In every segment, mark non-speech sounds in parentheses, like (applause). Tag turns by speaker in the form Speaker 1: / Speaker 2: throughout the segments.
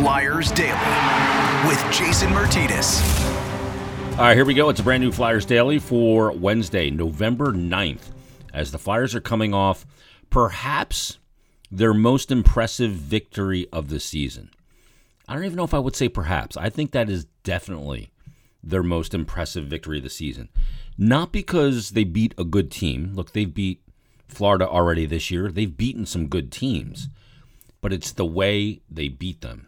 Speaker 1: Flyers Daily with Jason Martinez.
Speaker 2: All right, here we go. It's a brand new Flyers Daily for Wednesday, November 9th, as the Flyers are coming off perhaps their most impressive victory of the season. I don't even know if I would say perhaps. I think that is definitely their most impressive victory of the season. Not because they beat a good team. Look, they've beat Florida already this year. They've beaten some good teams, but it's the way they beat them.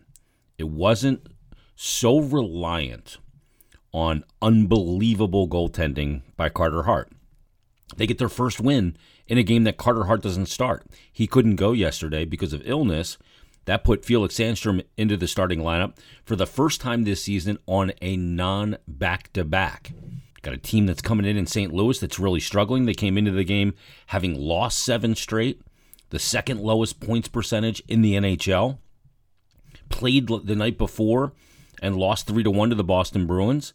Speaker 2: It wasn't so reliant on unbelievable goaltending by Carter Hart. They get their first win in a game that Carter Hart doesn't start. He couldn't go yesterday because of illness. That put Felix Sandstrom into the starting lineup for the first time this season on a non back to back. Got a team that's coming in in St. Louis that's really struggling. They came into the game having lost seven straight, the second lowest points percentage in the NHL. Played the night before and lost 3 to 1 to the Boston Bruins.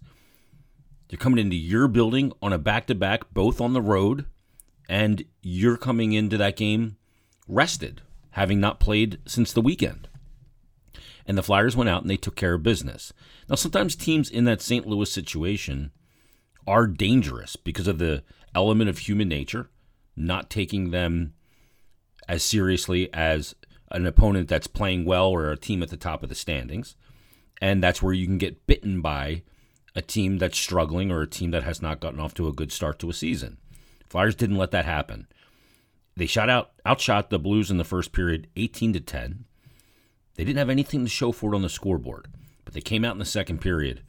Speaker 2: You're coming into your building on a back to back, both on the road, and you're coming into that game rested, having not played since the weekend. And the Flyers went out and they took care of business. Now, sometimes teams in that St. Louis situation are dangerous because of the element of human nature, not taking them as seriously as an opponent that's playing well or a team at the top of the standings. And that's where you can get bitten by a team that's struggling or a team that has not gotten off to a good start to a season. Flyers didn't let that happen. They shot out outshot the Blues in the first period 18 to 10. They didn't have anything to show for it on the scoreboard, but they came out in the second period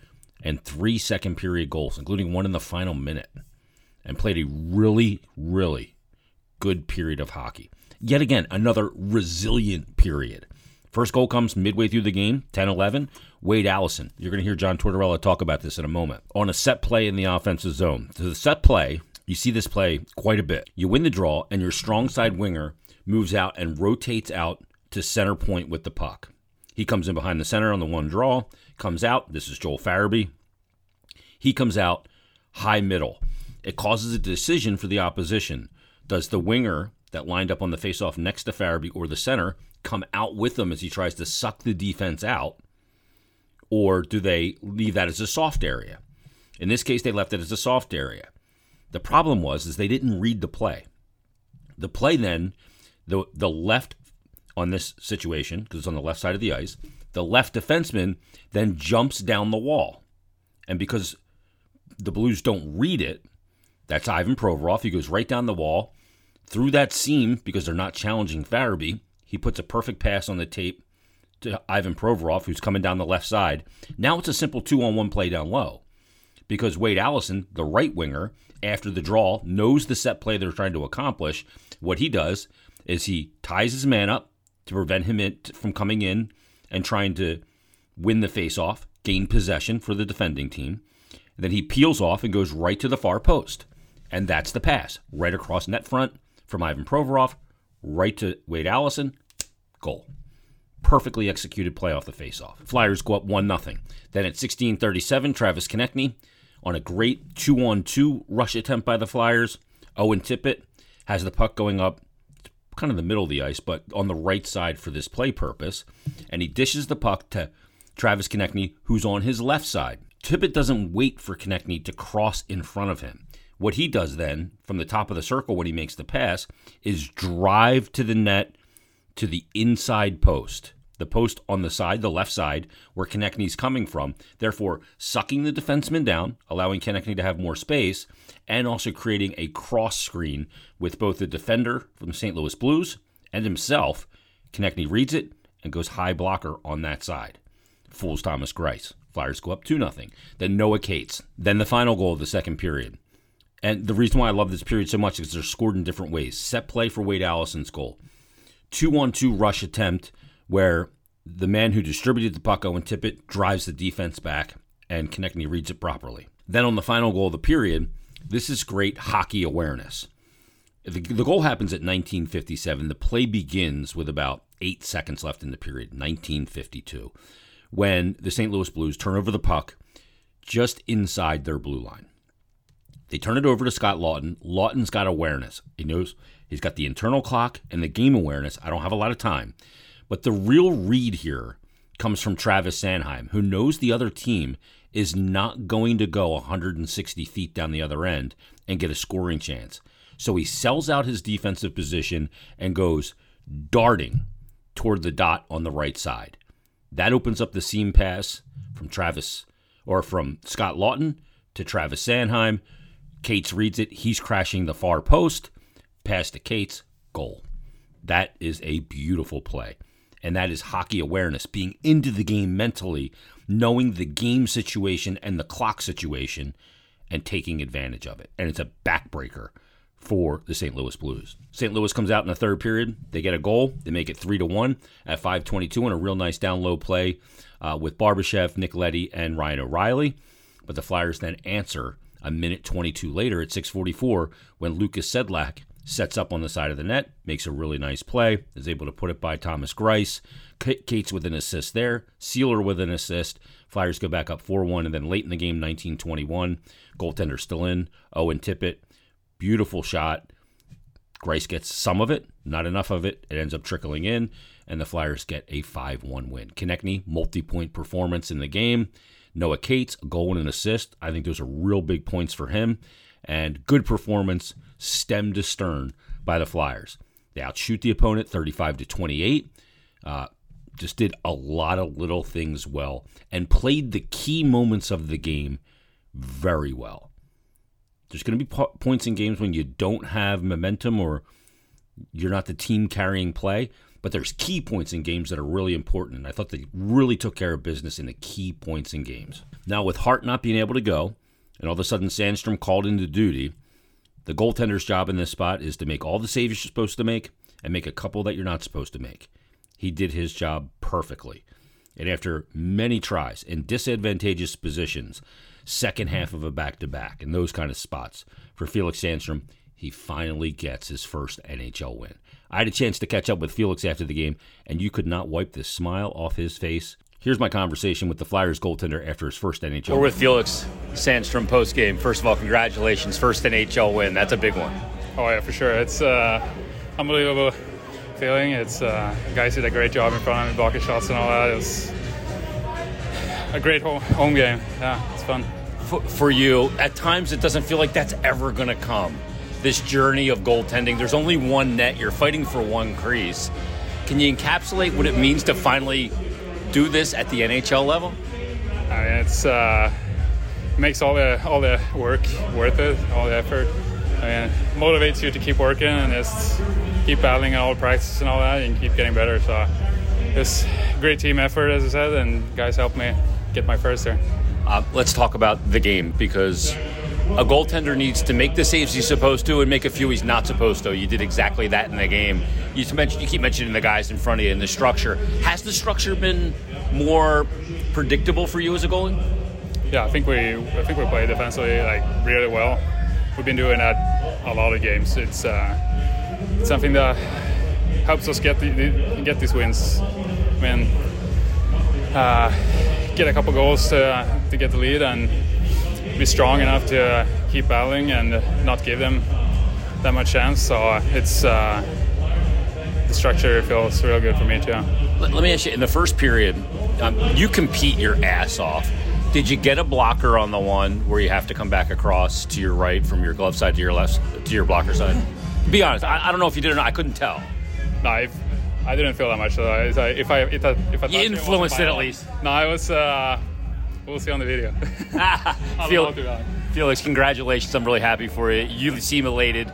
Speaker 2: and three second period goals, including one in the final minute, and played a really, really good period of hockey. Yet again, another resilient period. First goal comes midway through the game, 10 11. Wade Allison. You're going to hear John Tortorella talk about this in a moment. On a set play in the offensive zone. To the set play, you see this play quite a bit. You win the draw, and your strong side winger moves out and rotates out to center point with the puck. He comes in behind the center on the one draw, comes out. This is Joel Farabee. He comes out high middle. It causes a decision for the opposition. Does the winger that lined up on the faceoff next to Farabee or the center come out with him as he tries to suck the defense out? Or do they leave that as a soft area? In this case, they left it as a soft area. The problem was is they didn't read the play. The play then, the the left on this situation because it's on the left side of the ice, the left defenseman then jumps down the wall, and because the Blues don't read it, that's Ivan Provorov. He goes right down the wall through that seam because they're not challenging Farabee. He puts a perfect pass on the tape to Ivan Provorov, who's coming down the left side. Now it's a simple two on one play down low because Wade Allison, the right winger, after the draw, knows the set play they're trying to accomplish. What he does is he ties his man up to prevent him from coming in and trying to win the faceoff, gain possession for the defending team. And then he peels off and goes right to the far post. And that's the pass, right across net front from Ivan Provorov, right to Wade Allison, goal. Perfectly executed play off the faceoff. Flyers go up 1 0. Then at 16:37, Travis Konecny on a great two on two rush attempt by the Flyers. Owen Tippett has the puck going up kind of the middle of the ice, but on the right side for this play purpose. And he dishes the puck to Travis Konecny, who's on his left side. Tippett doesn't wait for Konecny to cross in front of him. What he does then, from the top of the circle when he makes the pass, is drive to the net to the inside post the post on the side, the left side, where Konecny's coming from, therefore sucking the defenseman down, allowing Konecny to have more space, and also creating a cross screen with both the defender from St. Louis Blues and himself. Konecny reads it and goes high blocker on that side. Fools Thomas Greiss. Flyers go up 2 0. Then Noah Cates. Then the final goal of the second period. And the reason why I love this period so much is they're scored in different ways. Set play for Wade Allison's goal. 2 1 2 rush attempt where the man who distributed the puck, Owen Tippett, drives the defense back and Konecny reads it properly. Then on the final goal of the period, this is great hockey awareness. The, the goal happens at 1957. The play begins with about eight seconds left in the period, 1952, when the St. Louis Blues turn over the puck just inside their blue line. They turn it over to Scott Laughton. Laughton's got awareness. He knows he's got the internal clock and the game awareness. I don't have a lot of time. But the real read here comes from Travis Sanheim, who knows the other team is not going to go 160 feet down the other end and get a scoring chance. So he sells out his defensive position and goes darting toward the dot on the right side. That opens up the seam pass from Travis or from Scott Laughton to Travis Sanheim. Cates reads it. He's crashing the far post. Pass to Cates. Goal. That is a beautiful play. And that is hockey awareness, being into the game mentally, knowing the game situation and the clock situation, and taking advantage of it. And it's a backbreaker for the St. Louis Blues. St. Louis comes out in the third period. They get a goal. They make it three to one at 5:22 and a real nice down low play uh, with Barbashev, Nicoletti, and Ryan O'Reilly. But the Flyers then answer a minute 22 later at 6:44 when Lukas Sedlak sets up on the side of the net, makes a really nice play, is able to put it by Thomas Greiss. Cates with an assist there, Seeler with an assist. Flyers go back up 4 1, and then late in the game, 1921, goaltender still in. Owen Tippett, beautiful shot. Greiss gets some of it, not enough of it. It ends up trickling in, and the Flyers get a 5 1 win. Konecny, multi point performance in the game. Noah Cates, a goal and an assist. I think those are real big points for him. And good performance, stem to stern, by the Flyers. They outshoot the opponent 35 to 28. Uh, just did a lot of little things well and played the key moments of the game very well. There's going to be po- points in games when you don't have momentum or you're not the team carrying play, but there's key points in games that are really important. And I thought they really took care of business in the key points in games. Now, with Hart not being able to go, and all of a sudden Sandstrom called into duty, the goaltender's job in this spot is to make all the saves you're supposed to make and make a couple that you're not supposed to make. He did his job perfectly. And after many tries in disadvantageous positions, second half of a back to back, and those kind of spots for Felix Sandstrom, he finally gets his first NHL win. I had a chance to catch up with Felix after the game, and you could not wipe the smile off his face. Here's my conversation with the Flyers goaltender after his first NHL.
Speaker 3: We're with Felix Sandstrom post game. First of all, congratulations, first NHL win. That's a big one.
Speaker 4: Oh yeah, for sure. It's uh, unbelievable feeling. It's uh, guys did a great job in front of me, blocking shots and all that. It was a great home, home game. Yeah, it's fun.
Speaker 3: For, for you, at times it doesn't feel like that's ever going to come. This journey of goaltending, there's only one net. You're fighting for one crease. Can you encapsulate what it means to finally do this at the NHL level?
Speaker 4: I mean, it's uh, makes all the all the work worth it, all the effort. I mean, motivates you to keep working and just keep battling and all the practice and all that, and keep getting better. So it's great team effort, as I said, and guys helped me get my first there.
Speaker 3: Uh, let's talk about the game because a goaltender needs to make the saves he's supposed to and make a few he's not supposed to. You did exactly that in the game. You mentioned you keep mentioning the guys in front of you and the structure. Has the structure been more predictable for you as a goalie?
Speaker 4: Yeah, I think we I think we play defensively like really well. We've been doing that a lot of games. It's, uh, it's something that helps us get the, get these wins. I mean, uh, get a couple goals to to get the lead and be strong enough to keep battling and not give them that much chance. So it's uh, the structure feels real good for me too.
Speaker 3: Let, let me ask you: in the first period, um, you compete your ass off. Did you get a blocker on the one where you have to come back across to your right from your glove side to your left to your blocker side? Be honest. I, I don't know if you did or not. I couldn't tell.
Speaker 4: No, I've, I didn't feel that much. So if I if I if I, if I
Speaker 3: you influenced it, it at least.
Speaker 4: No, I was. Uh, we'll see on the video. (laughs)
Speaker 3: Felix, Felix, congratulations! I'm really happy for you. You seem elated.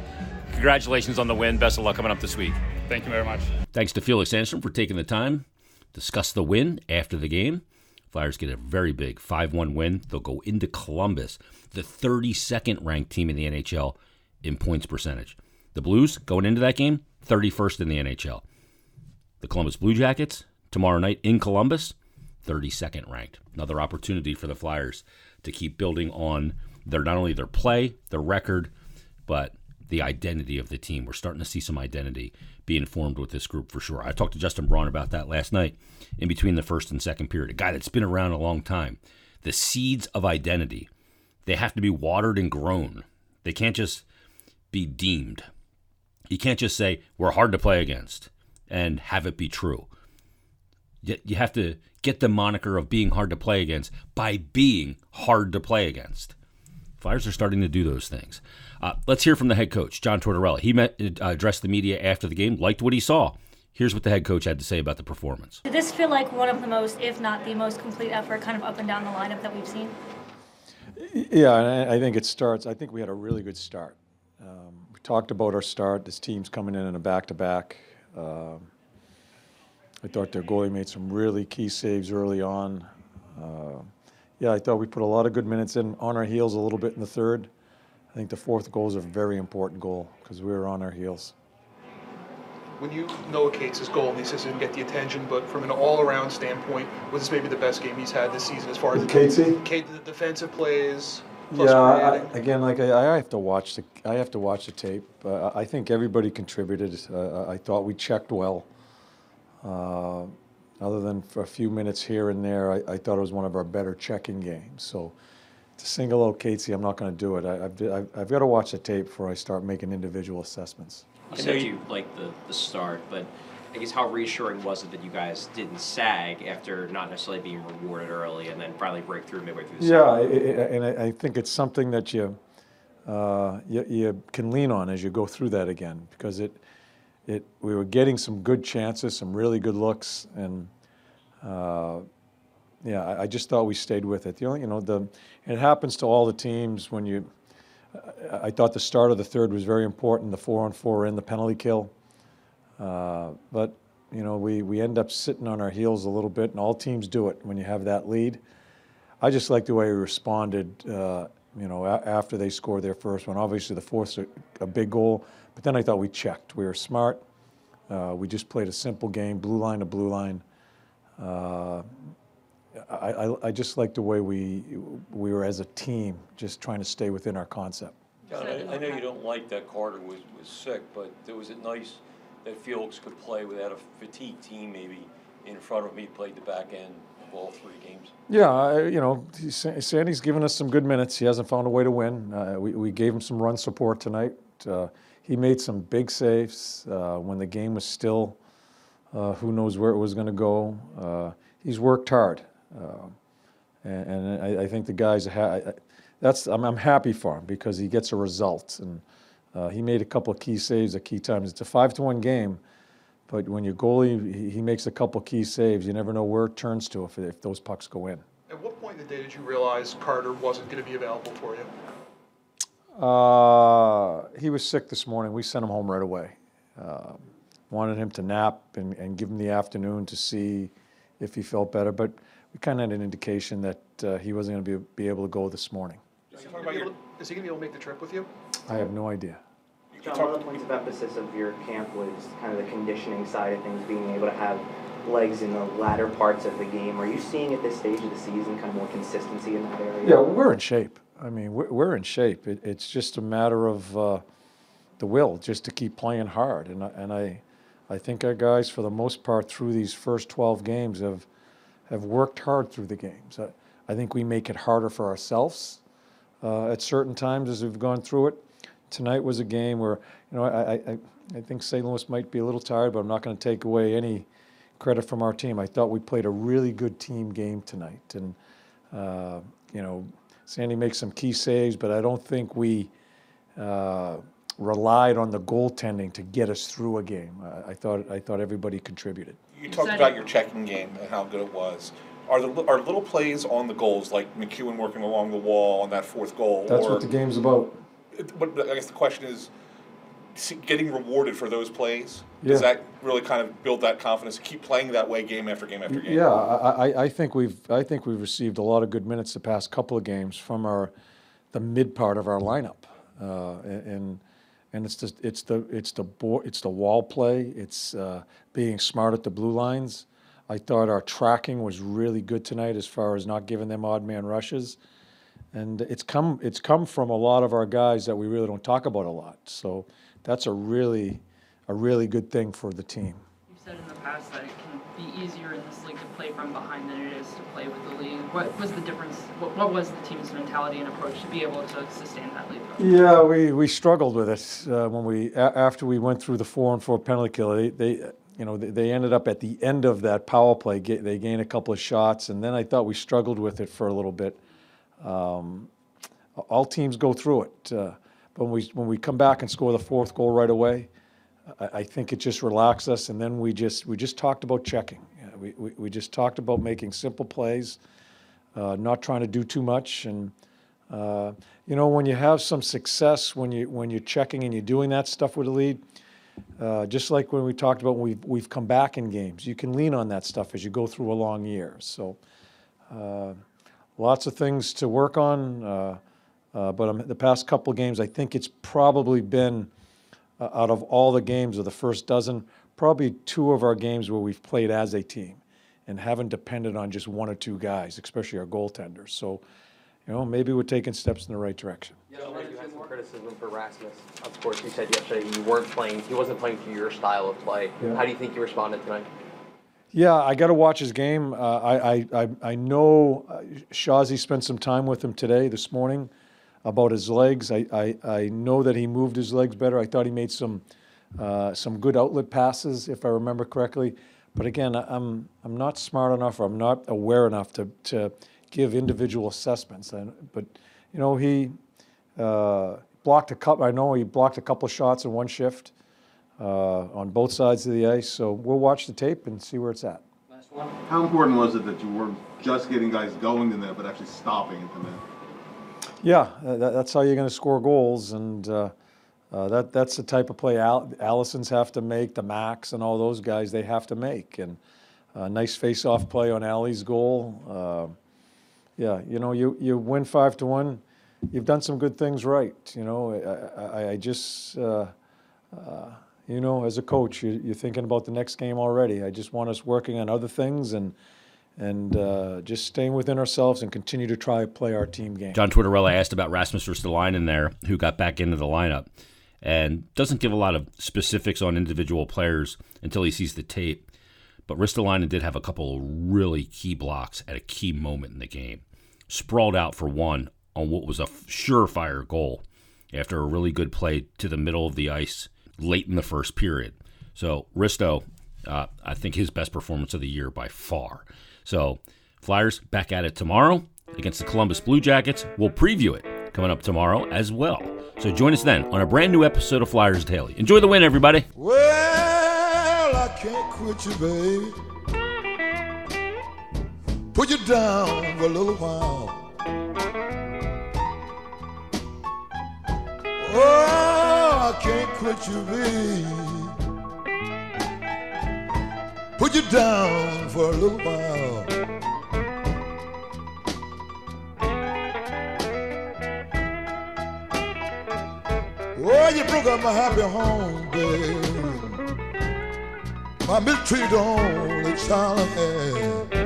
Speaker 3: Congratulations on the win. Best of luck coming up this week.
Speaker 4: Thank you very much.
Speaker 2: Thanks to Felix Sandstrom for taking the time to discuss the win after the game. Flyers get a very big 5 1 win. They'll go into Columbus, the 32nd ranked team in the NHL in points percentage. The Blues going into that game, 31st in the NHL. The Columbus Blue Jackets, tomorrow night in Columbus, 32nd ranked. Another opportunity for the Flyers to keep building on their not only their play, their record, but the identity of the team. We're starting to see some identity being formed with this group for sure. I talked to Justin Braun about that last night in between the first and second period. A guy that's been around a long time. The seeds of identity, they have to be watered and grown. They can't just be deemed. You can't just say, we're hard to play against and have it be true. You, you have to get the moniker of being hard to play against by being hard to play against. Flyers are starting to do those things. Uh, let's hear from the head coach, John Tortorella. He met, uh, addressed the media after the game, liked what he saw. Here's what the head coach had to say about the performance.
Speaker 5: Did this feel like one of the most, if not the most complete effort, kind of up and down the lineup that we've seen?
Speaker 6: Yeah, I think it starts. I think we had a really good start. Um, we talked about our start. This team's coming in in a back-to-back. Um, I thought their goalie made some really key saves early on. Uh, yeah, I thought we put a lot of good minutes in on our heels a little bit in the third. I think the fourth goal is a very important goal because we were on our heels
Speaker 7: when you know Cates' goal, and he says he didn't get the attention, but from an all-around standpoint, was this maybe the best game he's had this season as far as the, Kate, the defensive plays?
Speaker 6: yeah, I, again, like I, I, have to watch the I have to watch the tape. Uh, I think everybody contributed. Uh, I thought we checked well. Uh, other than for a few minutes here and there, I, I, thought it was one of our better checking games. So to single out Casey, I'm not going to do it. I, have I've got to watch the tape before I start making individual assessments.
Speaker 8: You said you like the, the start, but I guess how reassuring was it that you guys didn't sag after not necessarily being rewarded early and then finally break through midway through the season.
Speaker 6: yeah, and I, I, think it's something that you, uh, you, you can lean on as you go through that again because it it we were getting some good chances, some really good looks, and uh, yeah, I, I, just thought we stayed with it. The only you know the it happens to all the teams when you I thought the start of the third was very important, the four on four in, the penalty kill. Uh, but, you know, we, we end up sitting on our heels a little bit, and all teams do it when you have that lead. I just like the way we responded, uh, you know, after they scored their first one. Obviously, the fourth's a, a big goal, but then I thought we checked. We were smart. Uh, we just played a simple game, blue line to blue line. Uh, I, I, I just like the way we, we were as a team, just trying to stay within our concept.
Speaker 9: John, I, I know you don't like that Carter was, was sick, but was it nice that Felix could play without a fatigued team maybe in front of me, played the back end of all three games?
Speaker 6: Yeah, I, you know, Sandy's given us some good minutes. He hasn't found a way to win. Uh, we, we gave him some run support tonight. Uh, he made some big saves uh, when the game was still. Uh, who knows where it was going to go? Uh, he's worked hard. Uh, and, and I, I, think the guys, ha- that's I'm, I'm, happy for him because he gets a result. And uh, he made a couple of key saves at key times. It's a five to one game, but when your goalie he, he makes a couple of key saves, you never know where it turns to if, if those pucks go in.
Speaker 7: At what point in the day did you realize Carter wasn't going to be available for you?
Speaker 6: Uh, he was sick this morning. We sent him home right away. Uh, wanted him to nap and, and give him the afternoon to see if he felt better. But we kind of had an indication that uh, he wasn't going to be, be able to go this morning.
Speaker 7: Is he going to be able to make the trip with you?
Speaker 6: I have no idea.
Speaker 10: John, one of the points of emphasis of your camp was kind of the conditioning side of things, being able to have legs in the latter parts of the game. Are you seeing at this stage of the season kind of more consistency in that area?
Speaker 6: Yeah, we're in shape. I mean, we're, we're in shape. It, it's just a matter of uh, the will, just to keep playing hard. And, and I, I think our guys, for the most part, through these first 12 games, have have worked hard through the games. I, I think we make it harder for ourselves uh, at certain times as we've gone through it. Tonight was a game where, you know, I, I, I think St. Louis might be a little tired, but I'm not going to take away any credit from our team. I thought we played a really good team game tonight. And, uh, you know, Sandy makes some key saves, but I don't think we uh, relied on the goaltending to get us through a game. I thought, I thought everybody contributed
Speaker 11: you talked about your checking game and how good it was. Are the are little plays on the goals like MacEwen working along the wall on that fourth goal?
Speaker 6: That's or, what the game's about.
Speaker 11: But I guess the question is, getting rewarded for those plays. Yeah. Does that really kind of build that confidence to keep playing that way game after game after game?
Speaker 6: Yeah, I, I think we've I think we've received a lot of good minutes the past couple of games from our the mid part of our lineup, uh, and and it's the it's the it's the bo- it's the wall play. It's uh, being smart at the blue lines. I thought our tracking was really good tonight as far as not giving them odd man rushes, and it's come it's come from a lot of our guys that we really don't talk about a lot. So that's a really a really good thing for the team.
Speaker 12: You've said in the past that it can be easier in this league to play from behind than it is to play with the lead. What was the difference? What, what was the team's mentality and approach to be able to sustain that lead?
Speaker 6: Yeah, we, we struggled with it uh, when we a- after we went through the four and four penalty kill. They, they you know, they, they ended up at the end of that power play. They gained a couple of shots, and then I thought we struggled with it for a little bit. Um, all teams go through it. Uh, but when we when we come back and score the fourth goal right away, I, I think it just relaxed us. And then we just we just talked about checking. we, we, we just talked about making simple plays, uh, not trying to do too much. And uh, you know, when you have some success, when you when you're checking and you're doing that stuff with a lead, uh, just like when we talked about when we've we've come back in games, you can lean on that stuff as you go through a long year. So. Uh, lots of things to work on. Uh, uh, but um, the past couple of games, I think it's probably been uh, out of all the games of the first dozen, probably two of our games where we've played as a team and haven't depended on just one or two guys, especially our goaltenders. So, you know, maybe we're taking steps in the right direction.
Speaker 10: Yeah, you had some criticism for Rasmus. Of course, you said yesterday you weren't playing. He wasn't playing to your style of play.
Speaker 6: Yeah.
Speaker 10: How do you think you responded tonight?
Speaker 6: Yeah, I got to watch his game. Uh, I, I, I know uh, Shazi spent some time with him today, this morning, about his legs. I, I, I know that he moved his legs better. I thought he made some, uh, some good outlet passes, if I remember correctly. But again, I'm, I'm not smart enough or I'm not aware enough to, to give individual assessments. But, you know, he uh, blocked a couple, I know he blocked a couple of shots in one shift uh, on both sides of the ice. So we'll watch the tape and see where it's at.
Speaker 13: How important was it that you weren't just getting guys going in there, but actually stopping at the net?
Speaker 6: Yeah, that, that's how you're going to score goals, and uh, uh, that that's the type of play Al- Allison's have to make, the Max and all those guys they have to make, and a nice face-off play on Ali's goal. Uh, yeah, you know, you you win five to one. You've done some good things right. You know, I, I, I just. Uh, uh, you know, as a coach, you, you're thinking about the next game already. I just want us working on other things and and uh, just staying within ourselves and continue to try to play our team game.
Speaker 2: John Tortorella asked about Rasmus Ristolainen there, who got back into the lineup, and doesn't give a lot of specifics on individual players until he sees the tape. But Ristolainen did have a couple of really key blocks at a key moment in the game. Sprawled out for one on what was a surefire goal after a really good play to the middle of the ice late in the first period. So Risto, uh, I think his best performance of the year by far. So Flyers back at it tomorrow against the Columbus Blue Jackets. We'll preview it coming up tomorrow as well. So join us then on a brand new episode of Flyers Daily. Enjoy the win, everybody.
Speaker 14: Well, I can't quit you, baby. Put you down for a little while. Oh, I can't quit you, baby. You down for a little while. Oh, you broke up my happy home, baby. My mistreat only child had.